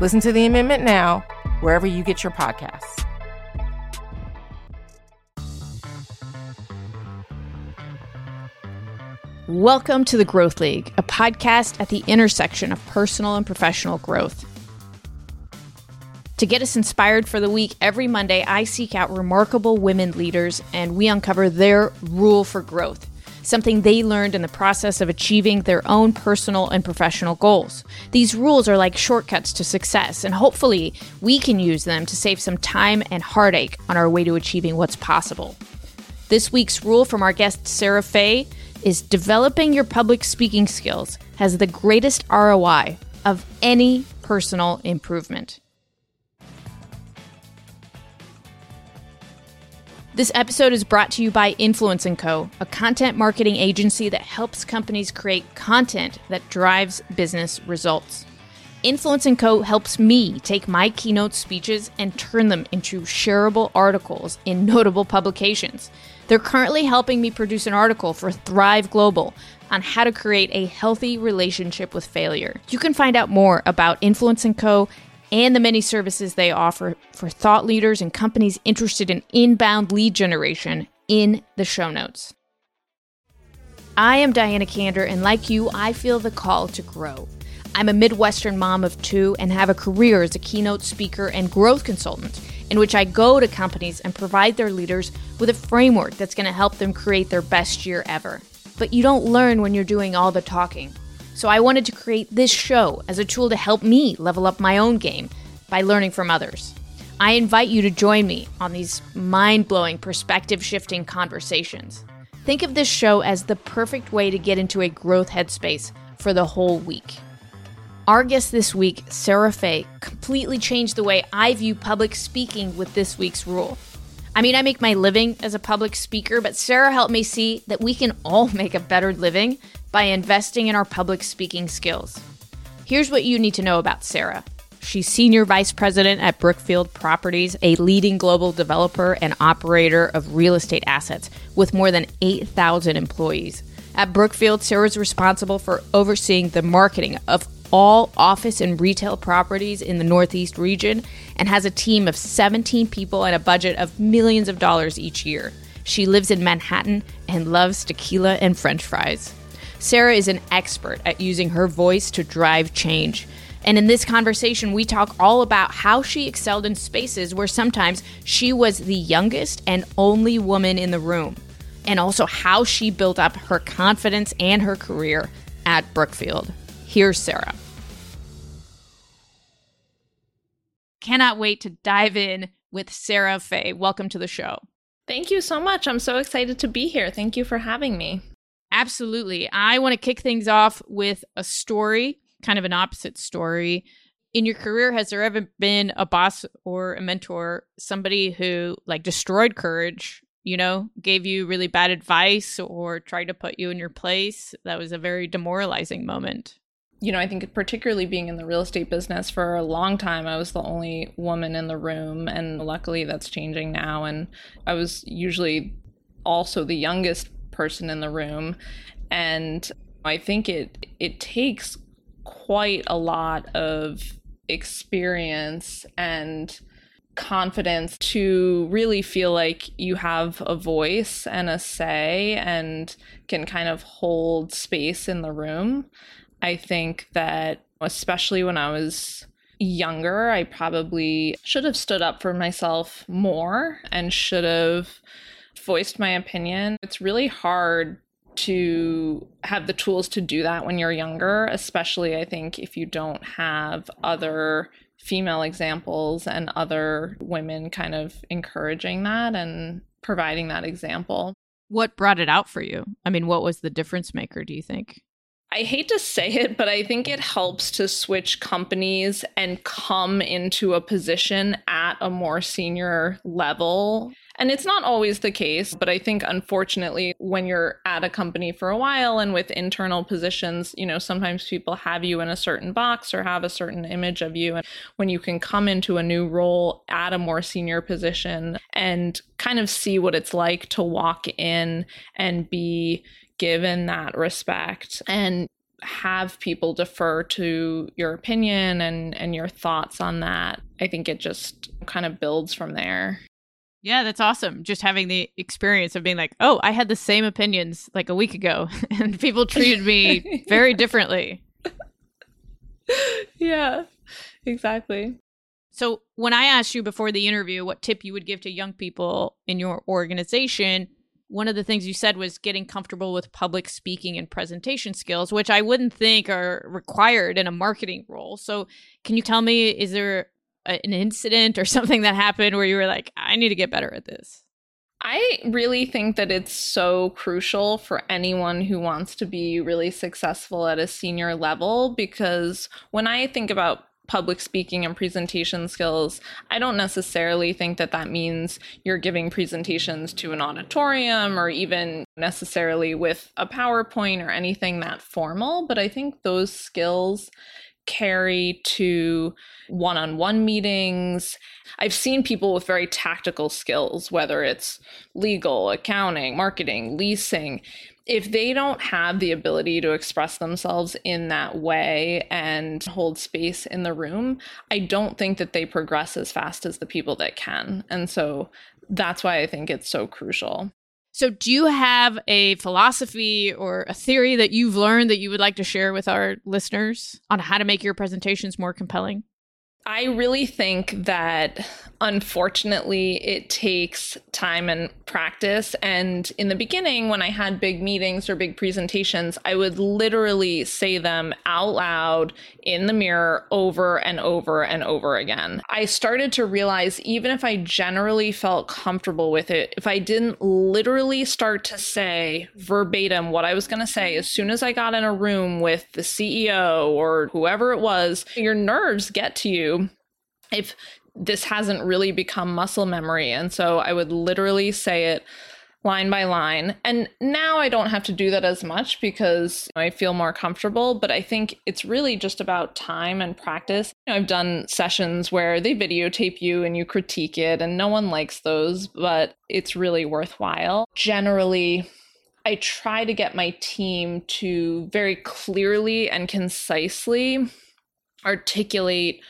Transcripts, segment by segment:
Listen to the amendment now, wherever you get your podcasts. Welcome to the Growth League, a podcast at the intersection of personal and professional growth. To get us inspired for the week, every Monday I seek out remarkable women leaders and we uncover their rule for growth something they learned in the process of achieving their own personal and professional goals. These rules are like shortcuts to success, and hopefully, we can use them to save some time and heartache on our way to achieving what's possible. This week's rule from our guest, Sarah Fay, is developing your public speaking skills has the greatest ROI of any personal improvement. This episode is brought to you by Influence & Co., a content marketing agency that helps companies create content that drives business results. Influence & Co. helps me take my keynote speeches and turn them into shareable articles in notable publications. They're currently helping me produce an article for Thrive Global on how to create a healthy relationship with failure. You can find out more about Influence & Co and the many services they offer for thought leaders and companies interested in inbound lead generation in the show notes. I am Diana Kander, and like you, I feel the call to grow. I'm a Midwestern mom of two and have a career as a keynote speaker and growth consultant, in which I go to companies and provide their leaders with a framework that's going to help them create their best year ever. But you don't learn when you're doing all the talking. So I wanted to create this show as a tool to help me level up my own game by learning from others. I invite you to join me on these mind blowing, perspective shifting conversations. Think of this show as the perfect way to get into a growth headspace for the whole week. Our guest this week, Sarah Fay, completely changed the way I view public speaking with this week's rule. I mean, I make my living as a public speaker, but Sarah helped me see that we can all make a better living by investing in our public speaking skills. Here's what you need to know about Sarah. She's Senior Vice President at Brookfield Properties, a leading global developer and operator of real estate assets with more than 8,000 employees. At Brookfield, Sarah's responsible for overseeing the marketing of all office and retail properties in the Northeast region and has a team of 17 people and a budget of millions of dollars each year. She lives in Manhattan and loves tequila and french fries. Sarah is an expert at using her voice to drive change. And in this conversation, we talk all about how she excelled in spaces where sometimes she was the youngest and only woman in the room, and also how she built up her confidence and her career at Brookfield. Here's Sarah. Cannot wait to dive in with Sarah Fay. Welcome to the show. Thank you so much. I'm so excited to be here. Thank you for having me. Absolutely. I want to kick things off with a story, kind of an opposite story. In your career, has there ever been a boss or a mentor, somebody who like destroyed courage, you know, gave you really bad advice or tried to put you in your place? That was a very demoralizing moment you know, I think particularly being in the real estate business for a long time, I was the only woman in the room. And luckily that's changing now. And I was usually also the youngest person in the room and i think it it takes quite a lot of experience and confidence to really feel like you have a voice and a say and can kind of hold space in the room. I think that, especially when I was younger, I probably should have stood up for myself more and should have voiced my opinion. It's really hard to have the tools to do that when you're younger, especially I think if you don't have other female examples and other women kind of encouraging that and providing that example. What brought it out for you? I mean, what was the difference maker, do you think? I hate to say it, but I think it helps to switch companies and come into a position at a more senior level. And it's not always the case, but I think unfortunately, when you're at a company for a while and with internal positions, you know, sometimes people have you in a certain box or have a certain image of you. And when you can come into a new role at a more senior position and kind of see what it's like to walk in and be given that respect and have people defer to your opinion and and your thoughts on that i think it just kind of builds from there. Yeah that's awesome. Just having the experience of being like oh i had the same opinions like a week ago. And people treated me very differently. Yeah exactly. So when i asked you before the interview what tip you would give to young people in your organization one of the things you said was getting comfortable with public speaking and presentation skills, which I wouldn't think are required in a marketing role. So, can you tell me, is there a, an incident or something that happened where you were like, I need to get better at this? I really think that it's so crucial for anyone who wants to be really successful at a senior level because when I think about public speaking and presentation skills, I don't necessarily think that that means you're giving presentations to an auditorium or even necessarily with a PowerPoint or anything that formal, but I think those skills carry to one on one meetings. I've seen people with very tactical skills, whether it's legal, accounting, marketing, leasing if they don't have the ability to express themselves in that way and hold space in the room, I don't think that they progress as fast as the people that can. And so that's why I think it's so crucial. So, do you have a philosophy or a theory that you've learned that you would like to share with our listeners on how to make your presentations more compelling? I really think that unfortunately it takes time and practice. And in the beginning, when I had big meetings or big presentations, I would literally say them out loud in the mirror over and over and over again. I started to realize even if I generally felt comfortable with it, if I didn't literally start to say verbatim what I was going to say as soon as I got in a room with the CEO or whoever it was, your nerves get to you if this hasn't really become muscle memory. And so I would literally say it line by line. And now I don't have to do that as much because I feel more comfortable, but I think it's really just about time and practice. You know, I've done sessions where they videotape you and you critique it, and no one likes those, but it's really worthwhile. Generally, I try to get my team to very clearly and concisely articulate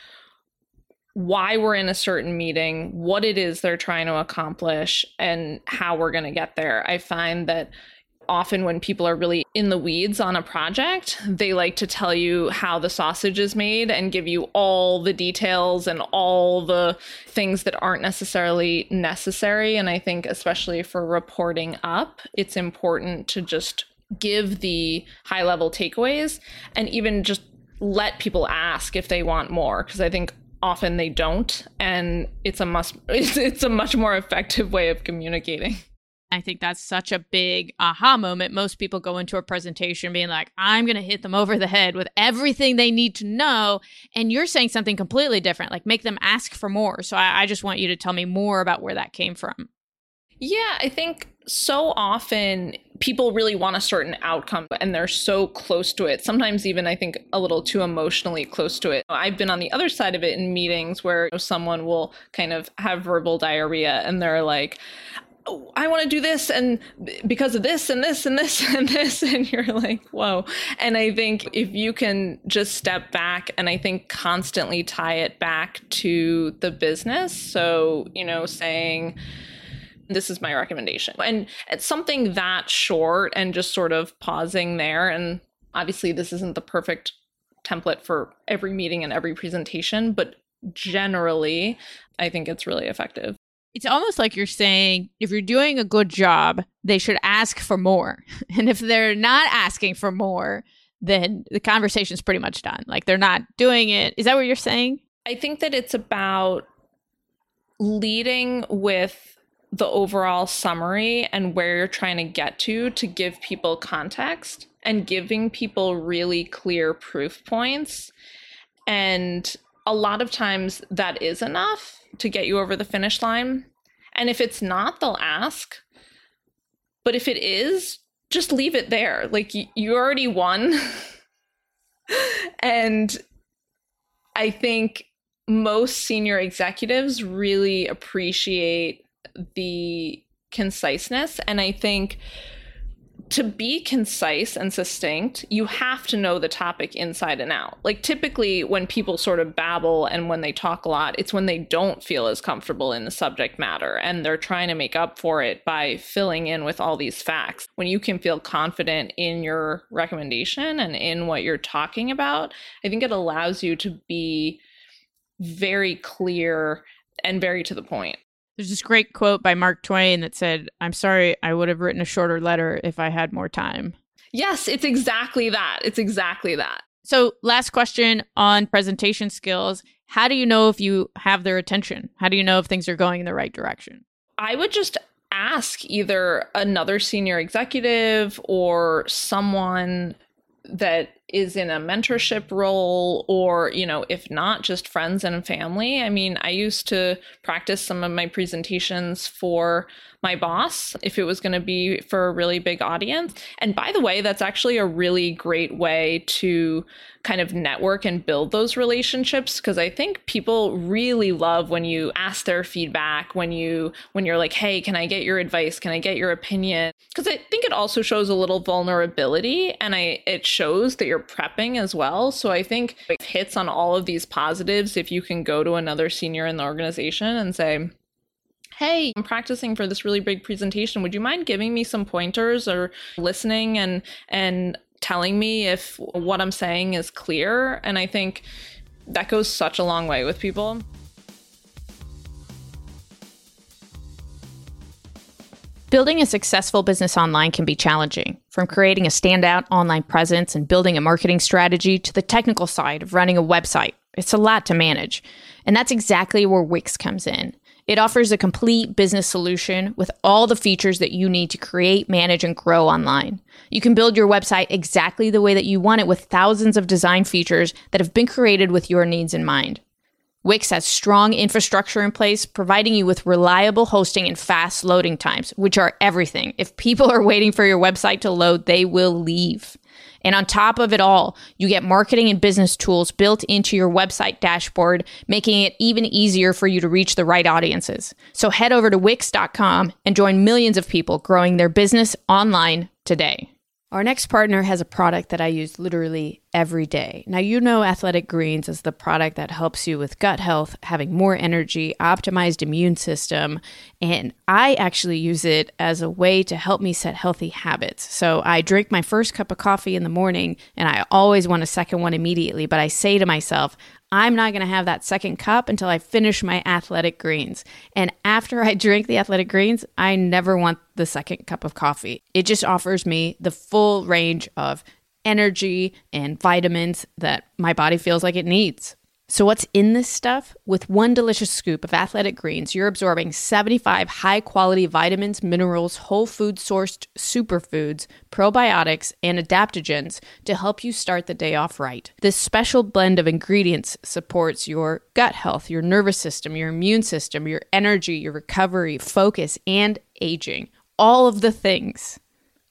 why we're in a certain meeting, what it is they're trying to accomplish, and how we're going to get there. I find that often when people are really in the weeds on a project, they like to tell you how the sausage is made and give you all the details and all the things that aren't necessarily necessary. And I think, especially for reporting up, it's important to just give the high level takeaways and even just let people ask if they want more. Because I think often they don't and it's a must it's, it's a much more effective way of communicating I think that's such a big aha moment. Most people go into a presentation being like, I'm going to hit them over the head with everything they need to know. And you're saying something completely different, like make them ask for more. So I, I just want you to tell me more about where that came from. Yeah, I think so often people really want a certain outcome and they're so close to it. Sometimes even I think a little too emotionally close to it. I've been on the other side of it in meetings where someone will kind of have verbal diarrhea and they're like, oh, I want to do this and because of this and this and this and this and you're like, whoa. And I think if you can just step back and I think constantly tie it back to the business. So, you know, saying this is my recommendation. And it's something that short and just sort of pausing there. And obviously, this isn't the perfect template for every meeting and every presentation, but generally, I think it's really effective. It's almost like you're saying if you're doing a good job, they should ask for more. And if they're not asking for more, then the conversation's pretty much done. Like they're not doing it. Is that what you're saying? I think that it's about leading with the overall summary and where you're trying to get to to give people context and giving people really clear proof points. And a lot of times that is enough to get you over the finish line. And if it's not, they'll ask. But if it is, just leave it there. Like you, already won. and I think most senior executives really appreciate the conciseness. And I think to be concise and succinct, you have to know the topic inside and out. Like typically when people sort of babble and when they talk a lot, it's when they don't feel as comfortable in the subject matter and they're trying to make up for it by filling in with all these facts. When you can feel confident in your recommendation and in what you're talking about, I think it allows you to be very clear and very to the point. There's this great quote by Mark Twain that said, I'm sorry, I would have written a shorter letter if I had more time. Yes, it's exactly that. It's exactly that. So, last question on presentation skills. How do you know if you have their attention? How do you know if things are going in the right direction? I would just ask either another senior executive or someone that is in a mentorship role or you know if not just friends and family. I mean i used to practice some of my presentations for my boss if it was going to be for a really big audience. And by the way that's actually a really great way to kind of network and build those relationships because I think people really love when you ask their feedback when you when you're like hey can I get your advice? Can I get your opinion? Because I think it also shows a little vulnerability and I it shows that you're prepping as well so I think it hits on all of these positives if you can go to another senior in the organization and say hey, I'm practicing for this really big presentation. Would you mind giving me some pointers or listening and and telling me if what I'm saying is clear. And I think that goes such a long way with people. Building a successful business online can be challenging, from creating a standout online presence and building a marketing strategy to the technical side of running a website. It's a lot to manage. And that's exactly where Wix comes in. It offers a complete business solution with all the features that you need to create, manage, and grow online. You can build your website exactly the way that you want it with thousands of design features that have been created with your needs in mind. Wix has strong infrastructure in place, providing you with reliable hosting and fast loading times, which are everything. If people are waiting for your website to load, they will leave. And on top of it all, you get marketing and business tools built into your website dashboard, making it even easier for you to reach the right audiences. So head over to Wix.com and join millions of people growing their business online today. Our next partner has a product that I use literally every day. Now, you know Athletic Greens is the product that helps you with gut health, having more energy, optimized immune system, and I actually use it as a way to help me set healthy habits. So, I drink my first cup of coffee in the morning and I always want a second one immediately, but I say to myself, I'm not going to have that second cup until I finish my athletic greens. And after I drink the athletic greens, I never want the second cup of coffee. It just offers me the full range of energy and vitamins that my body feels like it needs. So, what's in this stuff? With one delicious scoop of athletic greens, you're absorbing 75 high quality vitamins, minerals, whole food sourced superfoods, probiotics, and adaptogens to help you start the day off right. This special blend of ingredients supports your gut health, your nervous system, your immune system, your energy, your recovery, focus, and aging. All of the things.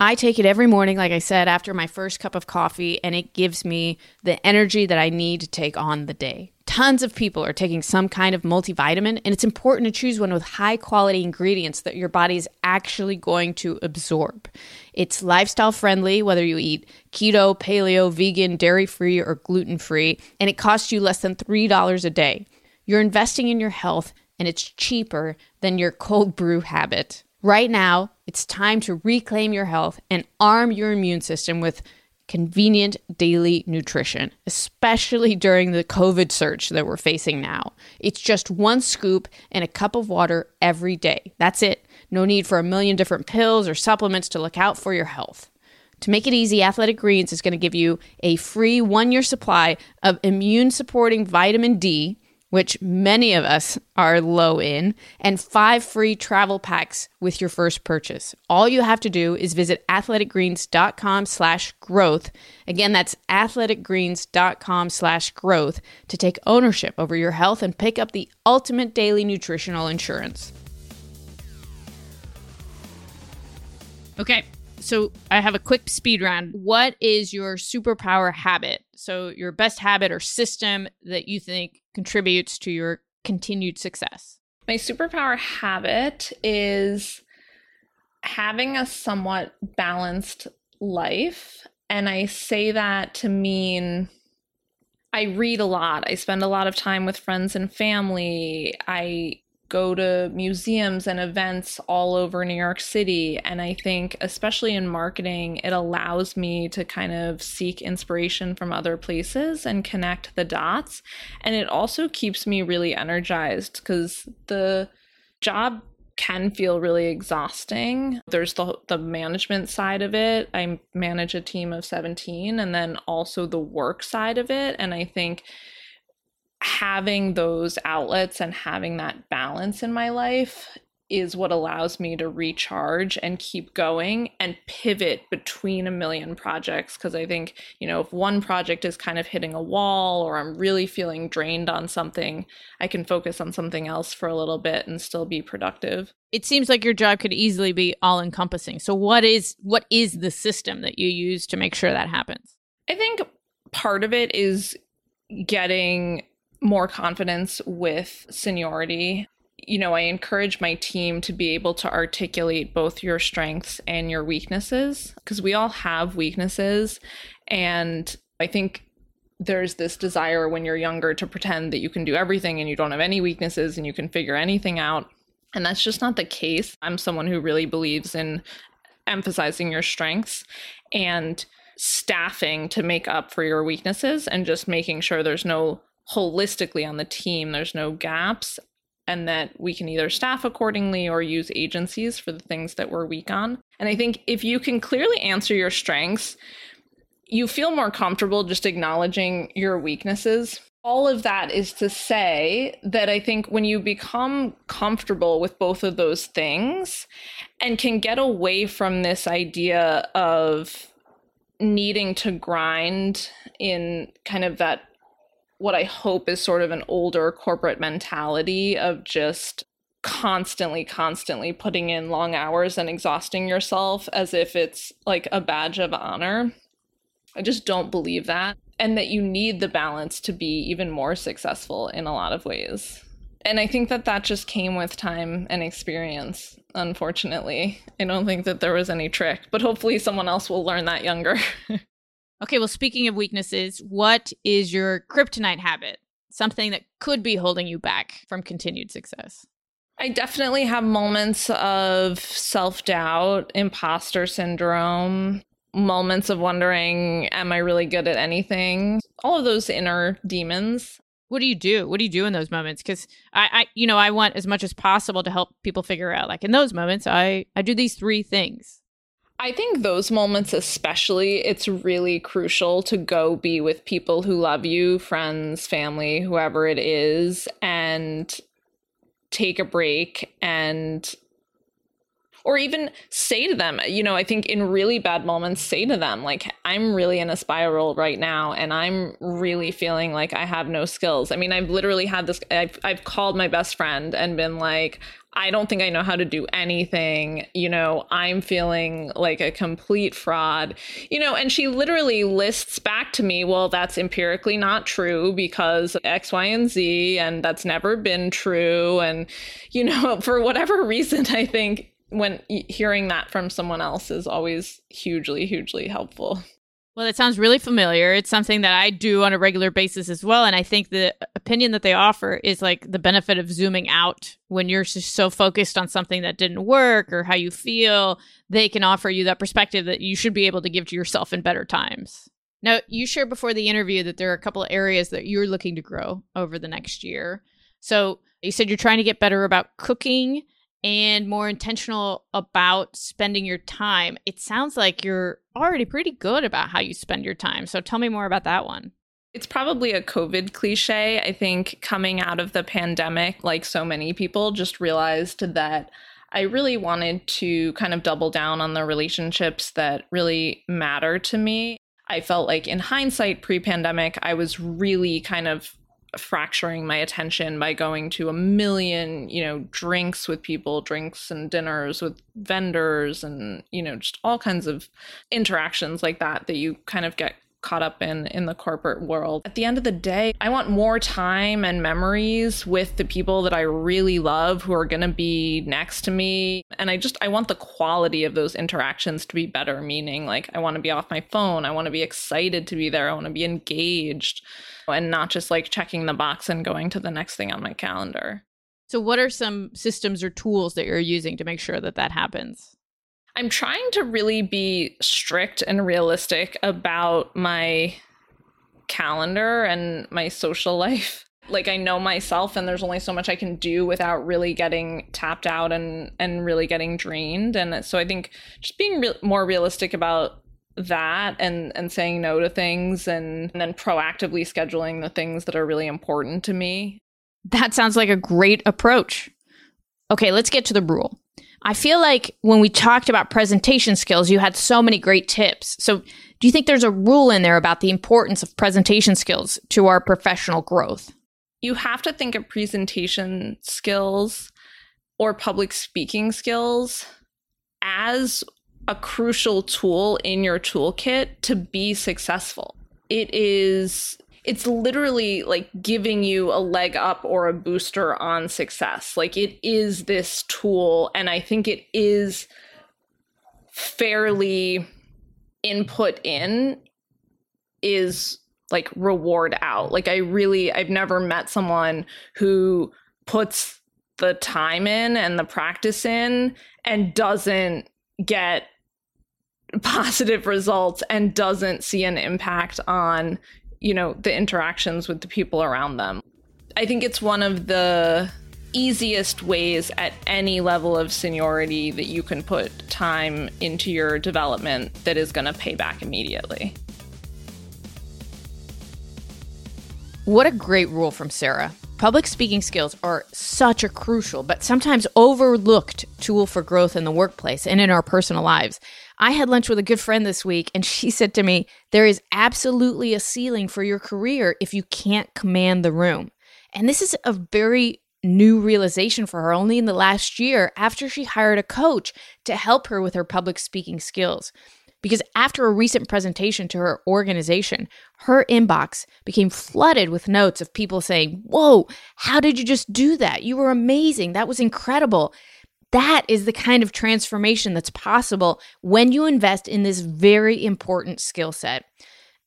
I take it every morning, like I said, after my first cup of coffee, and it gives me the energy that I need to take on the day. Tons of people are taking some kind of multivitamin, and it's important to choose one with high quality ingredients that your body is actually going to absorb. It's lifestyle friendly, whether you eat keto, paleo, vegan, dairy free, or gluten free, and it costs you less than $3 a day. You're investing in your health, and it's cheaper than your cold brew habit. Right now, it's time to reclaim your health and arm your immune system with convenient daily nutrition, especially during the COVID surge that we're facing now. It's just one scoop and a cup of water every day. That's it. No need for a million different pills or supplements to look out for your health. To make it easy, Athletic Greens is going to give you a free one year supply of immune supporting vitamin D which many of us are low in, and five free travel packs with your first purchase. All you have to do is visit athleticgreens.com slash growth. Again, that's athleticgreens.com slash growth to take ownership over your health and pick up the ultimate daily nutritional insurance. Okay, so I have a quick speed round. What is your superpower habit? So your best habit or system that you think contributes to your continued success? My superpower habit is having a somewhat balanced life. And I say that to mean I read a lot. I spend a lot of time with friends and family. I go to museums and events all over New York City. And I think, especially in marketing, it allows me to kind of seek inspiration from other places and connect the dots. And it also keeps me really energized because the job can feel really exhausting. There's the the management side of it. I manage a team of 17 and then also the work side of it and I think having those outlets and having that balance in my life is what allows me to recharge and keep going and pivot between a million projects because I think, you know, if one project is kind of hitting a wall or I'm really feeling drained on something, I can focus on something else for a little bit and still be productive. It seems like your job could easily be all encompassing. So what is what is the system that you use to make sure that happens? I think part of it is getting more confidence with seniority. You know, I encourage my team to be able to articulate both your strengths and your weaknesses because we all have weaknesses. And I think there's this desire when you're younger to pretend that you can do everything and you don't have any weaknesses and you can figure anything out. And that's just not the case. I'm someone who really believes in emphasizing your strengths and staffing to make up for your weaknesses and just making sure there's no holistically on the team there's no gaps and that we can either staff accordingly or use agencies for the things that we're weak on. And I think if you can clearly answer your strengths, you feel more comfortable just acknowledging your weaknesses. All of that is to say that I think when you become comfortable with both of those things and can get away from this idea of needing to grind in kind of that what I hope is sort of an older corporate mentality of just constantly, constantly putting in long hours and exhausting yourself as if it's like a badge of honor. I just don't believe that. And that you need the balance to be even more successful in a lot of ways. And I think that that just came with time and experience, unfortunately. I don't think that there was any trick, but hopefully someone else will learn that younger. Okay, well, speaking of weaknesses, what is your kryptonite habit? Something that could be holding you back from continued success? I definitely have moments of self doubt, imposter syndrome, moments of wondering, am I really good at anything? All of those inner demons. What do you do? What do you do in those moments? Because I, I, you know, I want as much as possible to help people figure out. Like in those moments, I, I do these three things. I think those moments, especially, it's really crucial to go be with people who love you, friends, family, whoever it is, and take a break and or even say to them, you know, I think in really bad moments, say to them, like, I'm really in a spiral right now and I'm really feeling like I have no skills. I mean, I've literally had this, I've, I've called my best friend and been like, I don't think I know how to do anything. You know, I'm feeling like a complete fraud. You know, and she literally lists back to me, well, that's empirically not true because X, Y, and Z, and that's never been true. And, you know, for whatever reason, I think when hearing that from someone else is always hugely, hugely helpful. Well, it sounds really familiar. It's something that I do on a regular basis as well. And I think the opinion that they offer is like the benefit of zooming out when you're just so focused on something that didn't work or how you feel. They can offer you that perspective that you should be able to give to yourself in better times. Now, you shared before the interview that there are a couple of areas that you're looking to grow over the next year. So you said you're trying to get better about cooking and more intentional about spending your time. It sounds like you're already pretty good about how you spend your time. So tell me more about that one. It's probably a COVID cliche. I think coming out of the pandemic, like so many people, just realized that I really wanted to kind of double down on the relationships that really matter to me. I felt like in hindsight, pre pandemic, I was really kind of fracturing my attention by going to a million, you know, drinks with people, drinks and dinners with vendors and, you know, just all kinds of interactions like that that you kind of get caught up in in the corporate world. At the end of the day, I want more time and memories with the people that I really love who are going to be next to me. And I just I want the quality of those interactions to be better, meaning like I want to be off my phone, I want to be excited to be there, I want to be engaged and not just like checking the box and going to the next thing on my calendar. So what are some systems or tools that you're using to make sure that that happens? I'm trying to really be strict and realistic about my calendar and my social life. Like I know myself and there's only so much I can do without really getting tapped out and and really getting drained and so I think just being re- more realistic about that and and saying no to things and, and then proactively scheduling the things that are really important to me. That sounds like a great approach. Okay, let's get to the rule. I feel like when we talked about presentation skills, you had so many great tips. So, do you think there's a rule in there about the importance of presentation skills to our professional growth? You have to think of presentation skills or public speaking skills as a crucial tool in your toolkit to be successful. It is it's literally like giving you a leg up or a booster on success. Like it is this tool, and I think it is fairly input in is like reward out. Like I really I've never met someone who puts the time in and the practice in and doesn't get positive results and doesn't see an impact on you know, the interactions with the people around them. I think it's one of the easiest ways at any level of seniority that you can put time into your development that is going to pay back immediately. What a great rule from Sarah. Public speaking skills are such a crucial but sometimes overlooked tool for growth in the workplace and in our personal lives. I had lunch with a good friend this week, and she said to me, There is absolutely a ceiling for your career if you can't command the room. And this is a very new realization for her only in the last year after she hired a coach to help her with her public speaking skills. Because after a recent presentation to her organization, her inbox became flooded with notes of people saying, Whoa, how did you just do that? You were amazing. That was incredible. That is the kind of transformation that's possible when you invest in this very important skill set.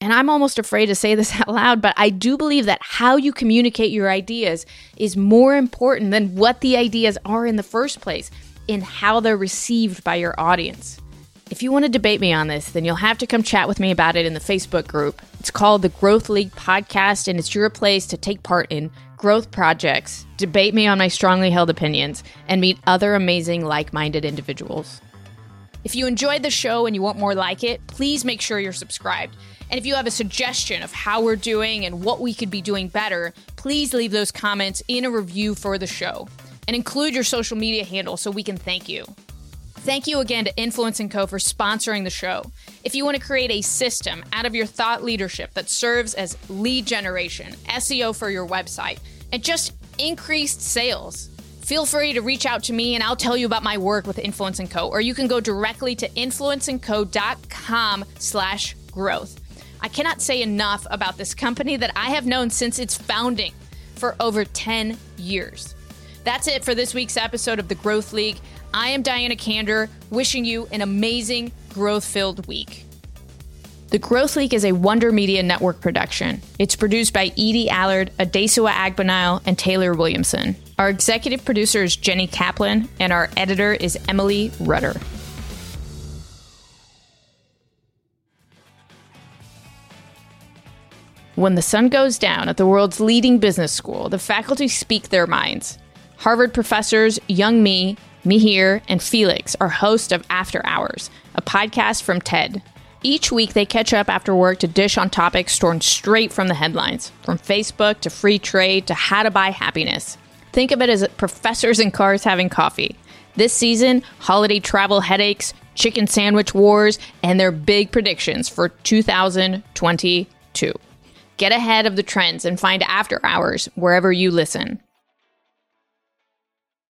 And I'm almost afraid to say this out loud, but I do believe that how you communicate your ideas is more important than what the ideas are in the first place, in how they're received by your audience. If you want to debate me on this, then you'll have to come chat with me about it in the Facebook group. It's called the Growth League Podcast, and it's your place to take part in growth projects, debate me on my strongly held opinions, and meet other amazing like minded individuals. If you enjoyed the show and you want more like it, please make sure you're subscribed. And if you have a suggestion of how we're doing and what we could be doing better, please leave those comments in a review for the show and include your social media handle so we can thank you. Thank you again to Influence & Co. for sponsoring the show. If you want to create a system out of your thought leadership that serves as lead generation, SEO for your website, and just increased sales, feel free to reach out to me and I'll tell you about my work with Influence & Co. Or you can go directly to influenceandco.com slash growth. I cannot say enough about this company that I have known since its founding for over 10 years. That's it for this week's episode of the Growth League. I am Diana Kander, wishing you an amazing growth filled week. The Growth League is a Wonder Media Network production. It's produced by Edie Allard, Adesua Agbanile, and Taylor Williamson. Our executive producer is Jenny Kaplan, and our editor is Emily Rudder. When the sun goes down at the world's leading business school, the faculty speak their minds. Harvard professors Youngme, Mihir, and Felix are hosts of After Hours, a podcast from TED. Each week, they catch up after work to dish on topics torn straight from the headlines, from Facebook to free trade to how to buy happiness. Think of it as professors in cars having coffee. This season, holiday travel headaches, chicken sandwich wars, and their big predictions for 2022. Get ahead of the trends and find after hours wherever you listen.